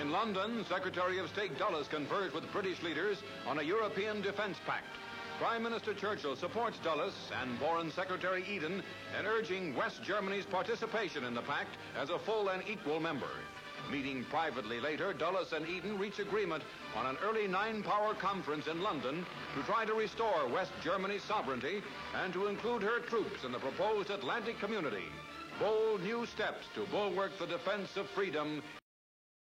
In London, Secretary of State Dulles converged with British leaders on a European defense pact. Prime Minister Churchill supports Dulles and Foreign Secretary Eden in urging West Germany's participation in the pact as a full and equal member. Meeting privately later, Dulles and Eden reach agreement on an early nine-power conference in London to try to restore West Germany's sovereignty and to include her troops in the proposed Atlantic community. Bold new steps to bulwark the defense of freedom